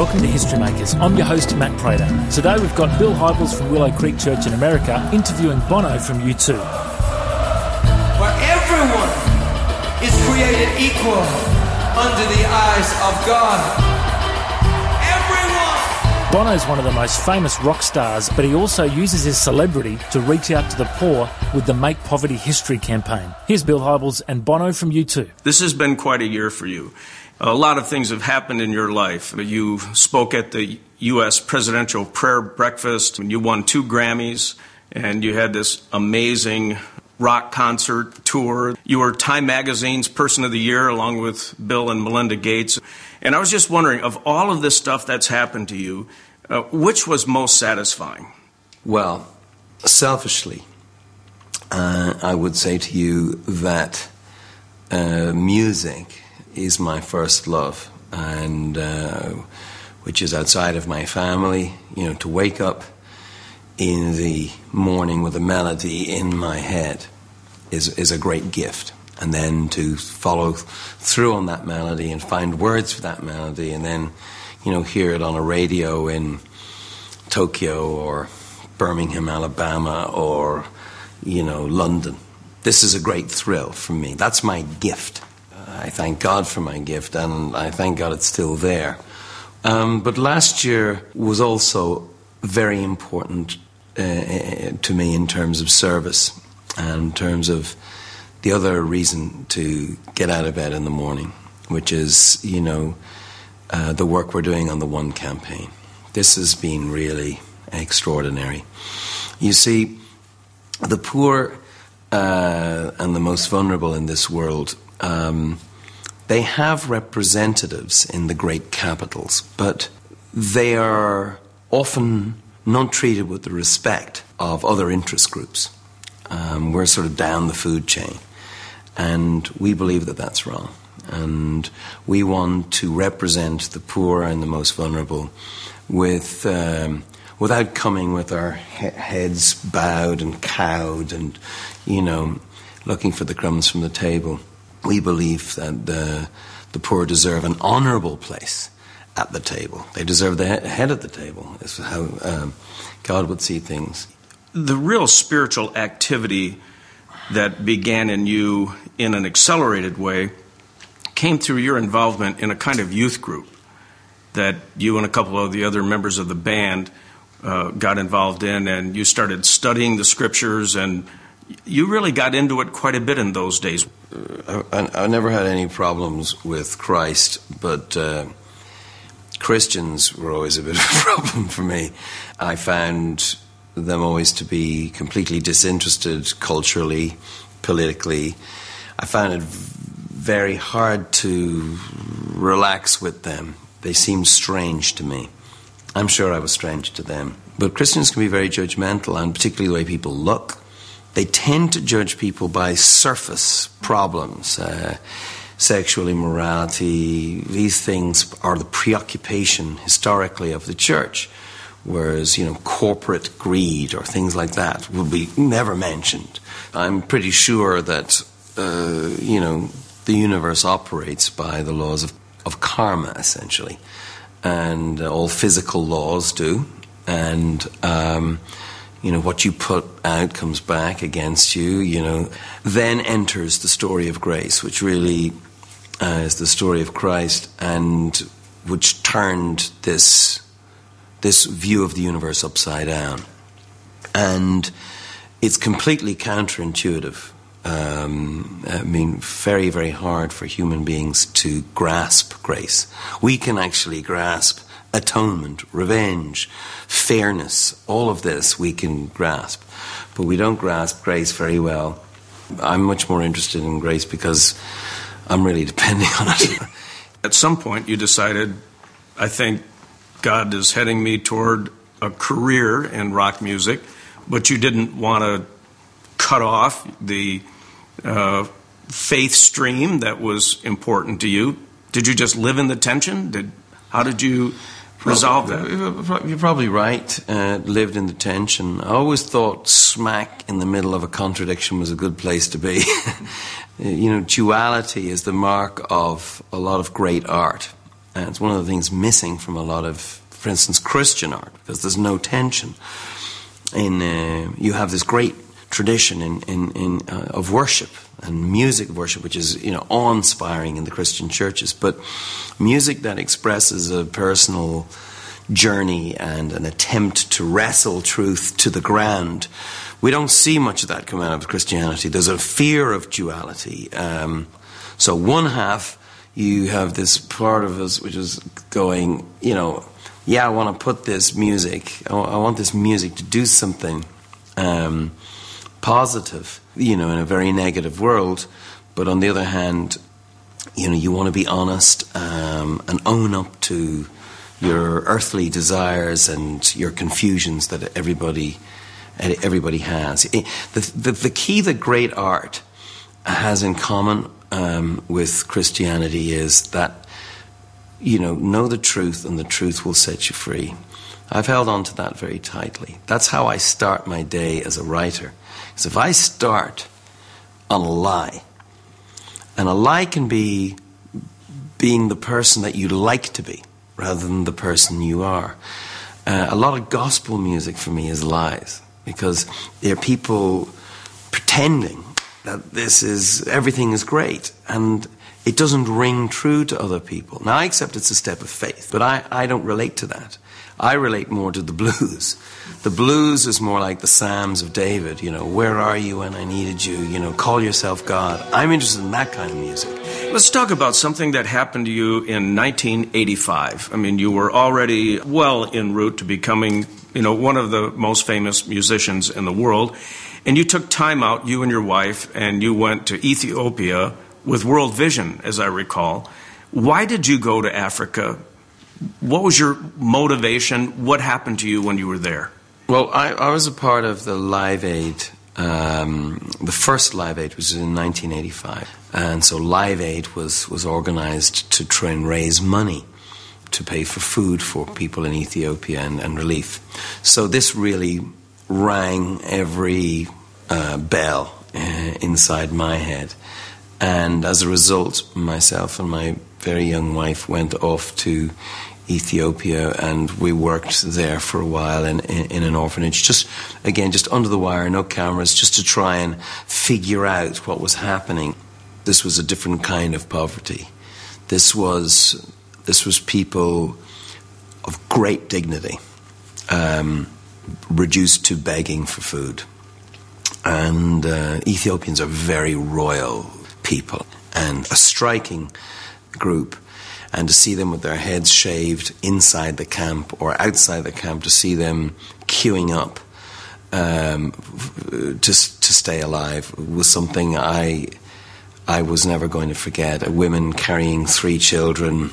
Welcome to History Makers. I'm your host, Matt Prater. Today we've got Bill Hybels from Willow Creek Church in America interviewing Bono from U2. Where everyone is created equal under the eyes of God. Everyone! Bono is one of the most famous rock stars, but he also uses his celebrity to reach out to the poor with the Make Poverty History campaign. Here's Bill Hybels and Bono from U2. This has been quite a year for you. A lot of things have happened in your life. You spoke at the U.S. Presidential Prayer Breakfast, and you won two Grammys, and you had this amazing rock concert tour. You were Time Magazine's Person of the Year along with Bill and Melinda Gates. And I was just wondering, of all of this stuff that's happened to you, uh, which was most satisfying? Well, selfishly, uh, I would say to you that uh, music is my first love, and uh, which is outside of my family. You know, to wake up in the morning with a melody in my head is is a great gift, and then to follow through on that melody and find words for that melody, and then you know hear it on a radio in Tokyo or Birmingham, Alabama, or you know London. This is a great thrill for me. That's my gift. I thank God for my gift, and I thank God it's still there. Um, but last year was also very important uh, to me in terms of service and in terms of the other reason to get out of bed in the morning, which is, you know, uh, the work we're doing on the One campaign. This has been really extraordinary. You see, the poor uh, and the most vulnerable in this world um, they have representatives in the great capitals, but they are often not treated with the respect of other interest groups. Um, we're sort of down the food chain, and we believe that that's wrong. And we want to represent the poor and the most vulnerable with, um, without coming with our he- heads bowed and cowed and, you know, looking for the crumbs from the table we believe that the, the poor deserve an honourable place at the table. They deserve the head at the table, is how um, God would see things. The real spiritual activity that began in you in an accelerated way came through your involvement in a kind of youth group that you and a couple of the other members of the band uh, got involved in, and you started studying the scriptures and you really got into it quite a bit in those days. I, I never had any problems with Christ, but uh, Christians were always a bit of a problem for me. I found them always to be completely disinterested culturally, politically. I found it very hard to relax with them. They seemed strange to me. I'm sure I was strange to them. But Christians can be very judgmental, and particularly the way people look they tend to judge people by surface problems. Uh, sexual immorality, these things are the preoccupation historically of the church. Whereas, you know, corporate greed or things like that would be never mentioned. I'm pretty sure that, uh, you know, the universe operates by the laws of, of karma, essentially. And uh, all physical laws do. And, um, you know, what you put out comes back against you, you know. Then enters the story of grace, which really uh, is the story of Christ and which turned this, this view of the universe upside down. And it's completely counterintuitive. Um, I mean, very, very hard for human beings to grasp grace. We can actually grasp atonement, revenge, fairness, all of this we can grasp. But we don't grasp grace very well. I'm much more interested in grace because I'm really depending on it. At some point, you decided, I think God is heading me toward a career in rock music, but you didn't want to cut off the uh, faith stream that was important to you. Did you just live in the tension? Did how did you resolve that. You're probably right. Uh, lived in the tension. I always thought smack in the middle of a contradiction was a good place to be. you know, duality is the mark of a lot of great art. And it's one of the things missing from a lot of, for instance, Christian art, because there's no tension. In uh, you have this great tradition in, in, in uh, of worship and music worship, which is you know awe-inspiring in the Christian churches. But music that expresses a personal journey and an attempt to wrestle truth to the ground. We don't see much of that come out of Christianity. There's a fear of duality. Um, so one half, you have this part of us which is going, you know, yeah, I want to put this music, I want this music to do something um, positive, you know, in a very negative world. But on the other hand, you know, you want to be honest um, and own up to your earthly desires and your confusions that everybody everybody has. The, the, the key that great art has in common um, with Christianity is that you know know the truth and the truth will set you free. I've held on to that very tightly. That's how I start my day as a writer. Because if I start on a lie, and a lie can be being the person that you like to be rather than the person you are. Uh, a lot of gospel music for me is lies because they're people pretending that this is everything is great and it doesn't ring true to other people. Now I accept it's a step of faith, but I, I don't relate to that. I relate more to the blues. The blues is more like the Psalms of David, you know, where are you when I needed you? You know, call yourself God. I'm interested in that kind of music. Let's talk about something that happened to you in 1985. I mean, you were already well en route to becoming, you know, one of the most famous musicians in the world. And you took time out, you and your wife, and you went to Ethiopia with World Vision, as I recall. Why did you go to Africa what was your motivation? What happened to you when you were there? Well, I, I was a part of the Live Aid. Um, the first Live Aid was in 1985, and so Live Aid was was organised to try and raise money to pay for food for people in Ethiopia and, and relief. So this really rang every uh, bell uh, inside my head, and as a result, myself and my very young wife went off to Ethiopia, and we worked there for a while in, in, in, an orphanage. Just again, just under the wire, no cameras, just to try and figure out what was happening. This was a different kind of poverty. This was this was people of great dignity, um, reduced to begging for food. And uh, Ethiopians are very royal people, and a striking group and to see them with their heads shaved inside the camp or outside the camp, to see them queuing up um, to to stay alive was something I I was never going to forget. Women carrying three children,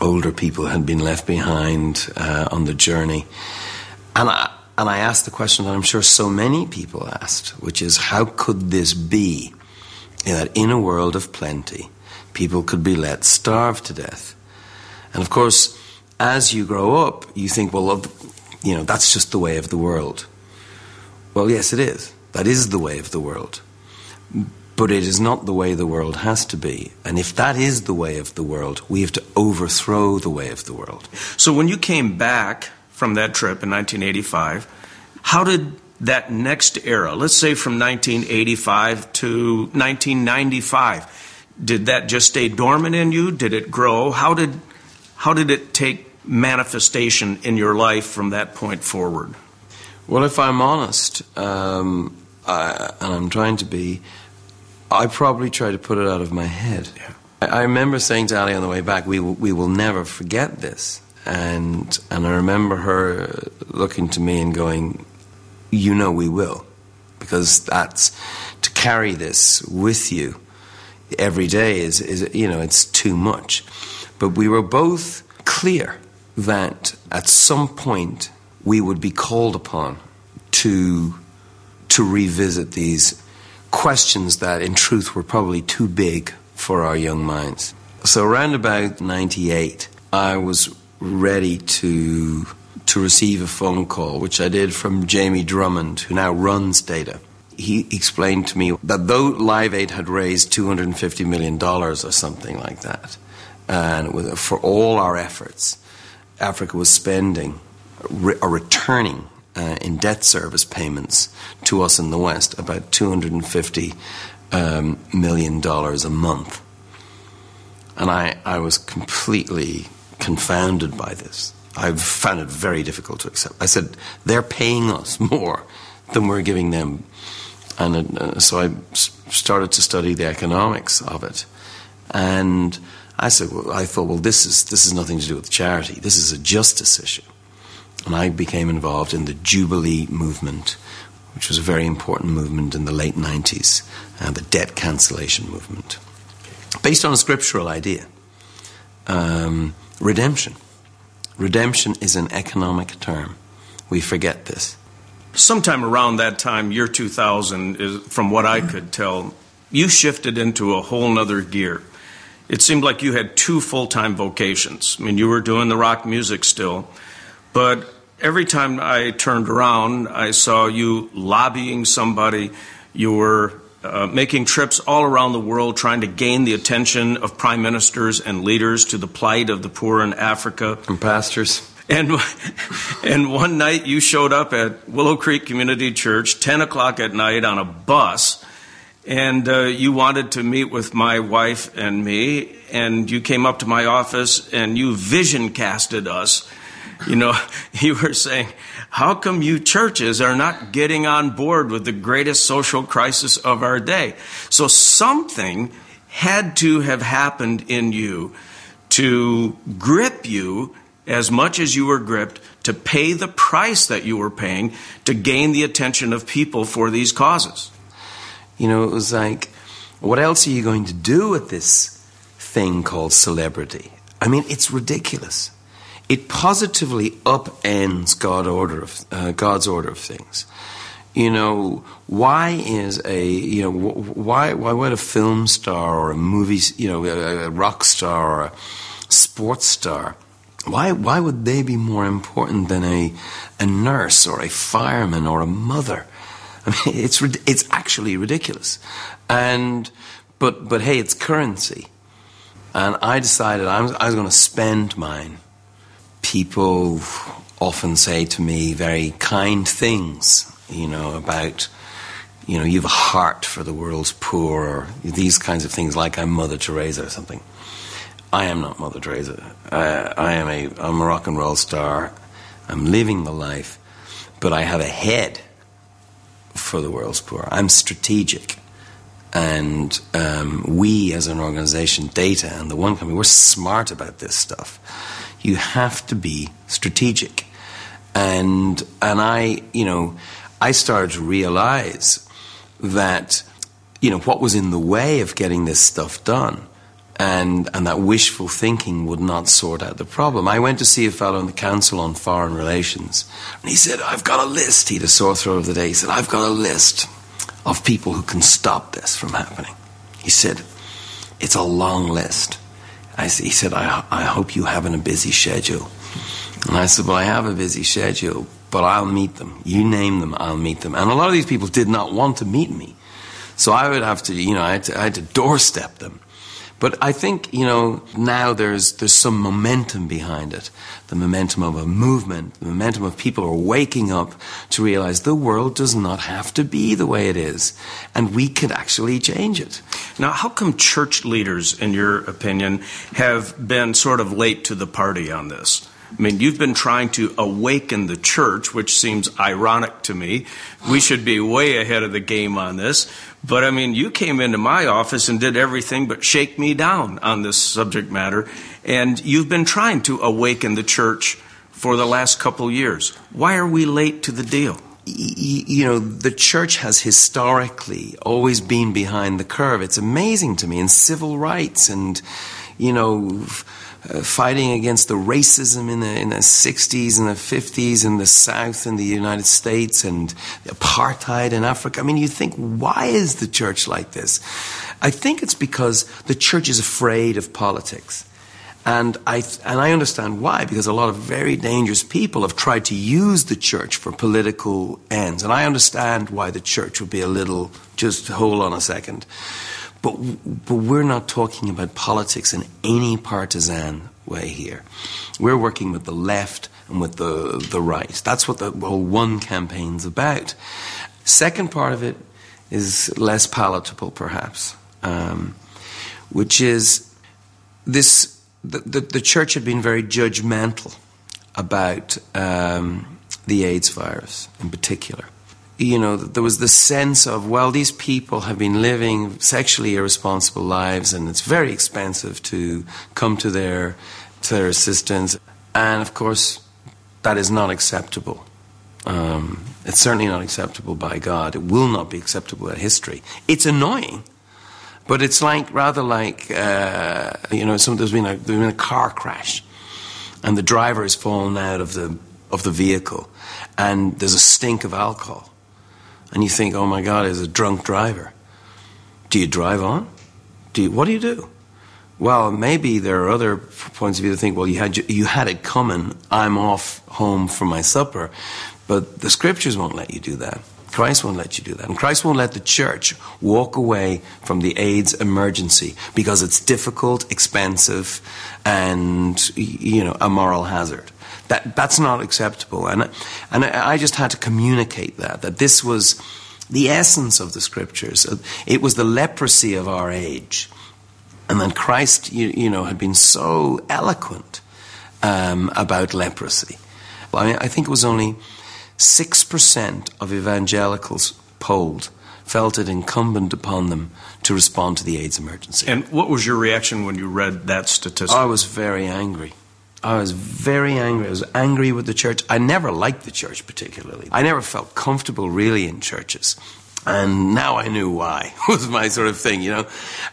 older people had been left behind uh, on the journey, and I. And I asked the question that I'm sure so many people asked, which is how could this be that in a world of plenty, people could be let starve to death. And of course, as you grow up, you think, well, you know, that's just the way of the world. Well, yes, it is. That is the way of the world. But it is not the way the world has to be. And if that is the way of the world, we have to overthrow the way of the world. So when you came back from that trip in 1985, how did that next era, let's say from 1985 to 1995, did that just stay dormant in you? Did it grow? How did how did it take manifestation in your life from that point forward? Well, if I'm honest, um, I, and I'm trying to be, I probably try to put it out of my head. Yeah. I, I remember saying to Ali on the way back, "We will, we will never forget this," and and I remember her looking to me and going, "You know, we will," because that's to carry this with you every day is, is you know, it's too much. But we were both clear that at some point we would be called upon to to revisit these questions that in truth were probably too big for our young minds. So around about 98 I was ready to to receive a phone call which I did from Jamie Drummond who now runs Data he explained to me that though Live Aid had raised $250 million or something like that, And for all our efforts, Africa was spending or returning uh, in debt service payments to us in the West about 250 um, million dollars a month. And I, I was completely confounded by this. I found it very difficult to accept. I said, they're paying us more than we're giving them. And uh, so I started to study the economics of it. And I said, well, I thought, well, this is, this is nothing to do with charity. This is a justice issue. And I became involved in the Jubilee movement, which was a very important movement in the late 90s, and the debt cancellation movement, based on a scriptural idea um, redemption. Redemption is an economic term. We forget this. Sometime around that time, year 2000, is, from what I could tell, you shifted into a whole nother gear. It seemed like you had two full time vocations. I mean, you were doing the rock music still, but every time I turned around, I saw you lobbying somebody. You were uh, making trips all around the world trying to gain the attention of prime ministers and leaders to the plight of the poor in Africa. And pastors. And, and one night you showed up at Willow Creek Community Church, 10 o'clock at night, on a bus, and uh, you wanted to meet with my wife and me, and you came up to my office and you vision casted us you know, you were saying, how come you churches are not getting on board with the greatest social crisis of our day? So something had to have happened in you to grip you as much as you were gripped to pay the price that you were paying to gain the attention of people for these causes. You know, it was like, what else are you going to do with this thing called celebrity? I mean, it's ridiculous it positively upends God order of, uh, God's order of things. You know, why is a you know why why would a film star or a movie you know a, a rock star or a sports star why why would they be more important than a a nurse or a fireman or a mother? I mean, it's it's actually ridiculous, and but but hey, it's currency, and I decided I was, I was going to spend mine people often say to me very kind things, you know, about, you know, you have a heart for the world's poor, or these kinds of things, like I'm Mother Teresa or something. I am not Mother Teresa. Uh, I am a, I'm a rock and roll star. I'm living the life, but I have a head for the world's poor. I'm strategic. And um, we, as an organization, Data and the One Company, we're smart about this stuff you have to be strategic. And and I, you know, I started to realize that, you know, what was in the way of getting this stuff done and, and that wishful thinking would not sort out the problem. I went to see a fellow in the Council on Foreign Relations, and he said, I've got a list. He a sore throat of the day. He said, I've got a list of people who can stop this from happening. He said, It's a long list. I, he said, I, I hope you have a busy schedule. And I said, Well, I have a busy schedule, but I'll meet them. You name them, I'll meet them. And a lot of these people did not want to meet me. So I would have to, you know, I had to, I had to doorstep them. But I think, you know, now there's, there's some momentum behind it. The momentum of a movement, the momentum of people are waking up to realize the world does not have to be the way it is. And we can actually change it. Now, how come church leaders, in your opinion, have been sort of late to the party on this? I mean, you've been trying to awaken the church, which seems ironic to me. We should be way ahead of the game on this. But I mean, you came into my office and did everything but shake me down on this subject matter. And you've been trying to awaken the church for the last couple years. Why are we late to the deal? You know, the church has historically always been behind the curve. It's amazing to me in civil rights and, you know, uh, fighting against the racism in the, in the 60s and the 50s in the South in the United States and apartheid in Africa. I mean, you think, why is the church like this? I think it's because the church is afraid of politics. And I, and I understand why, because a lot of very dangerous people have tried to use the church for political ends. And I understand why the church would be a little, just hold on a second. But, but we're not talking about politics in any partisan way here. We're working with the left and with the, the right. That's what the whole One campaign's about. Second part of it is less palatable, perhaps, um, which is this the, the, the, church had been very judgmental about um, the AIDS virus in particular you know, there was the sense of, well, these people have been living sexually irresponsible lives and it's very expensive to come to their, to their assistance. And of course, that is not acceptable. Um, it's certainly not acceptable by God. It will not be acceptable in history. It's annoying, but it's like rather like uh, you know, some, there's been a there's been a car crash, and the driver has fallen out of the of the vehicle, and there's a stink of alcohol, and you think, oh my God, is a drunk driver. Do you drive on? Do you, what do you do? Well, maybe there are other points of view to think, well, you had, you had it coming. I'm off home for my supper. But the scriptures won't let you do that. Christ won't let you do that. And Christ won't let the church walk away from the AIDS emergency because it's difficult, expensive, and, you know, a moral hazard. That, that's not acceptable. And, and I just had to communicate that, that this was the essence of the scriptures. It was the leprosy of our age. And then Christ, you, you know, had been so eloquent um, about leprosy. I, mean, I think it was only 6% of evangelicals polled felt it incumbent upon them to respond to the AIDS emergency. And what was your reaction when you read that statistic? I was very angry. I was very angry. I was angry with the church. I never liked the church particularly. I never felt comfortable really in churches. And now I knew why, was my sort of thing, you know.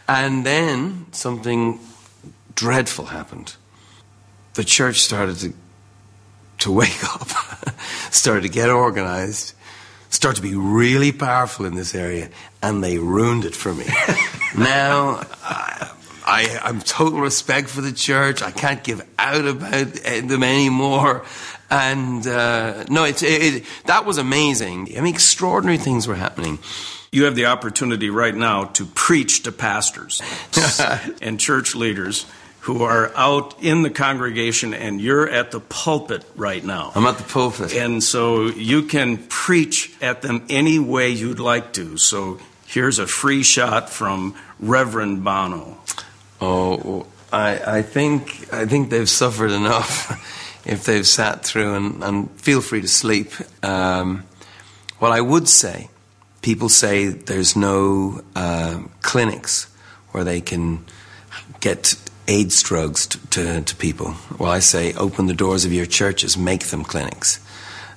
And then something dreadful happened. The church started to, to wake up, started to get organized, started to be really powerful in this area, and they ruined it for me. now, I, I'm total respect for the church. I can't give out about them anymore. And uh, no, it, it, that was amazing. I mean, extraordinary things were happening. You have the opportunity right now to preach to pastors and church leaders who are out in the congregation and you're at the pulpit right now. I'm at the pulpit. And so you can preach at them any way you'd like to. So here's a free shot from Reverend Bono. Oh, I, I think I think they've suffered enough if they've sat through, and, and feel free to sleep. Um, what I would say, people say there's no uh, clinics where they can get AIDS drugs to, to, to people. Well, I say open the doors of your churches, make them clinics.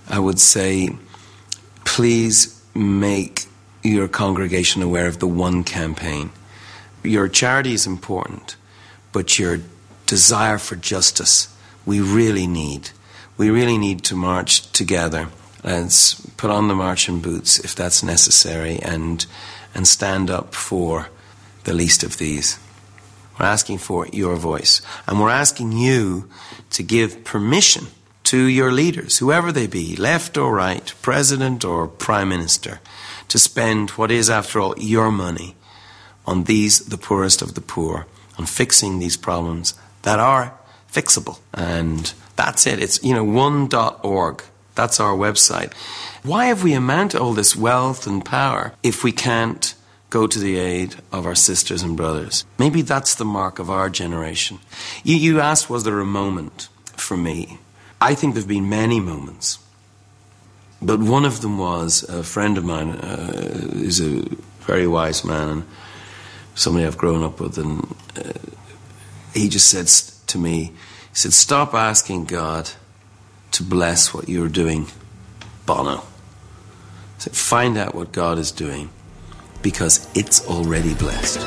I would say, please make your congregation aware of the One campaign your charity is important, but your desire for justice, we really need. We really need to march together. Let's put on the marching boots if that's necessary and, and stand up for the least of these. We're asking for your voice. And we're asking you to give permission to your leaders, whoever they be, left or right, president or prime minister, to spend what is, after all, your money on these, the poorest of the poor, on fixing these problems that are fixable. And that's it. It's, you know, one.org. That's our website. Why have we amassed all this wealth and power if we can't go to the aid of our sisters and brothers? Maybe that's the mark of our generation. You, you asked, was there a moment for me? I think there have been many moments. But one of them was a friend of mine, uh, who's a very wise man, somebody I've grown up with, and uh, he just said to me, he said, "Stop asking God to bless what you're doing, Bono. Said, Find out what God is doing, because it's already blessed."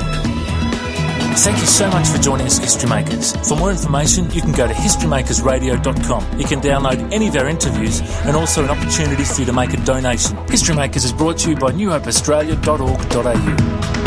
Thank you so much for joining us, History Makers. For more information, you can go to historymakersradio.com. You can download any of our interviews and also an opportunity for you to make a donation. History Makers is brought to you by newhopeaustralia.org.au.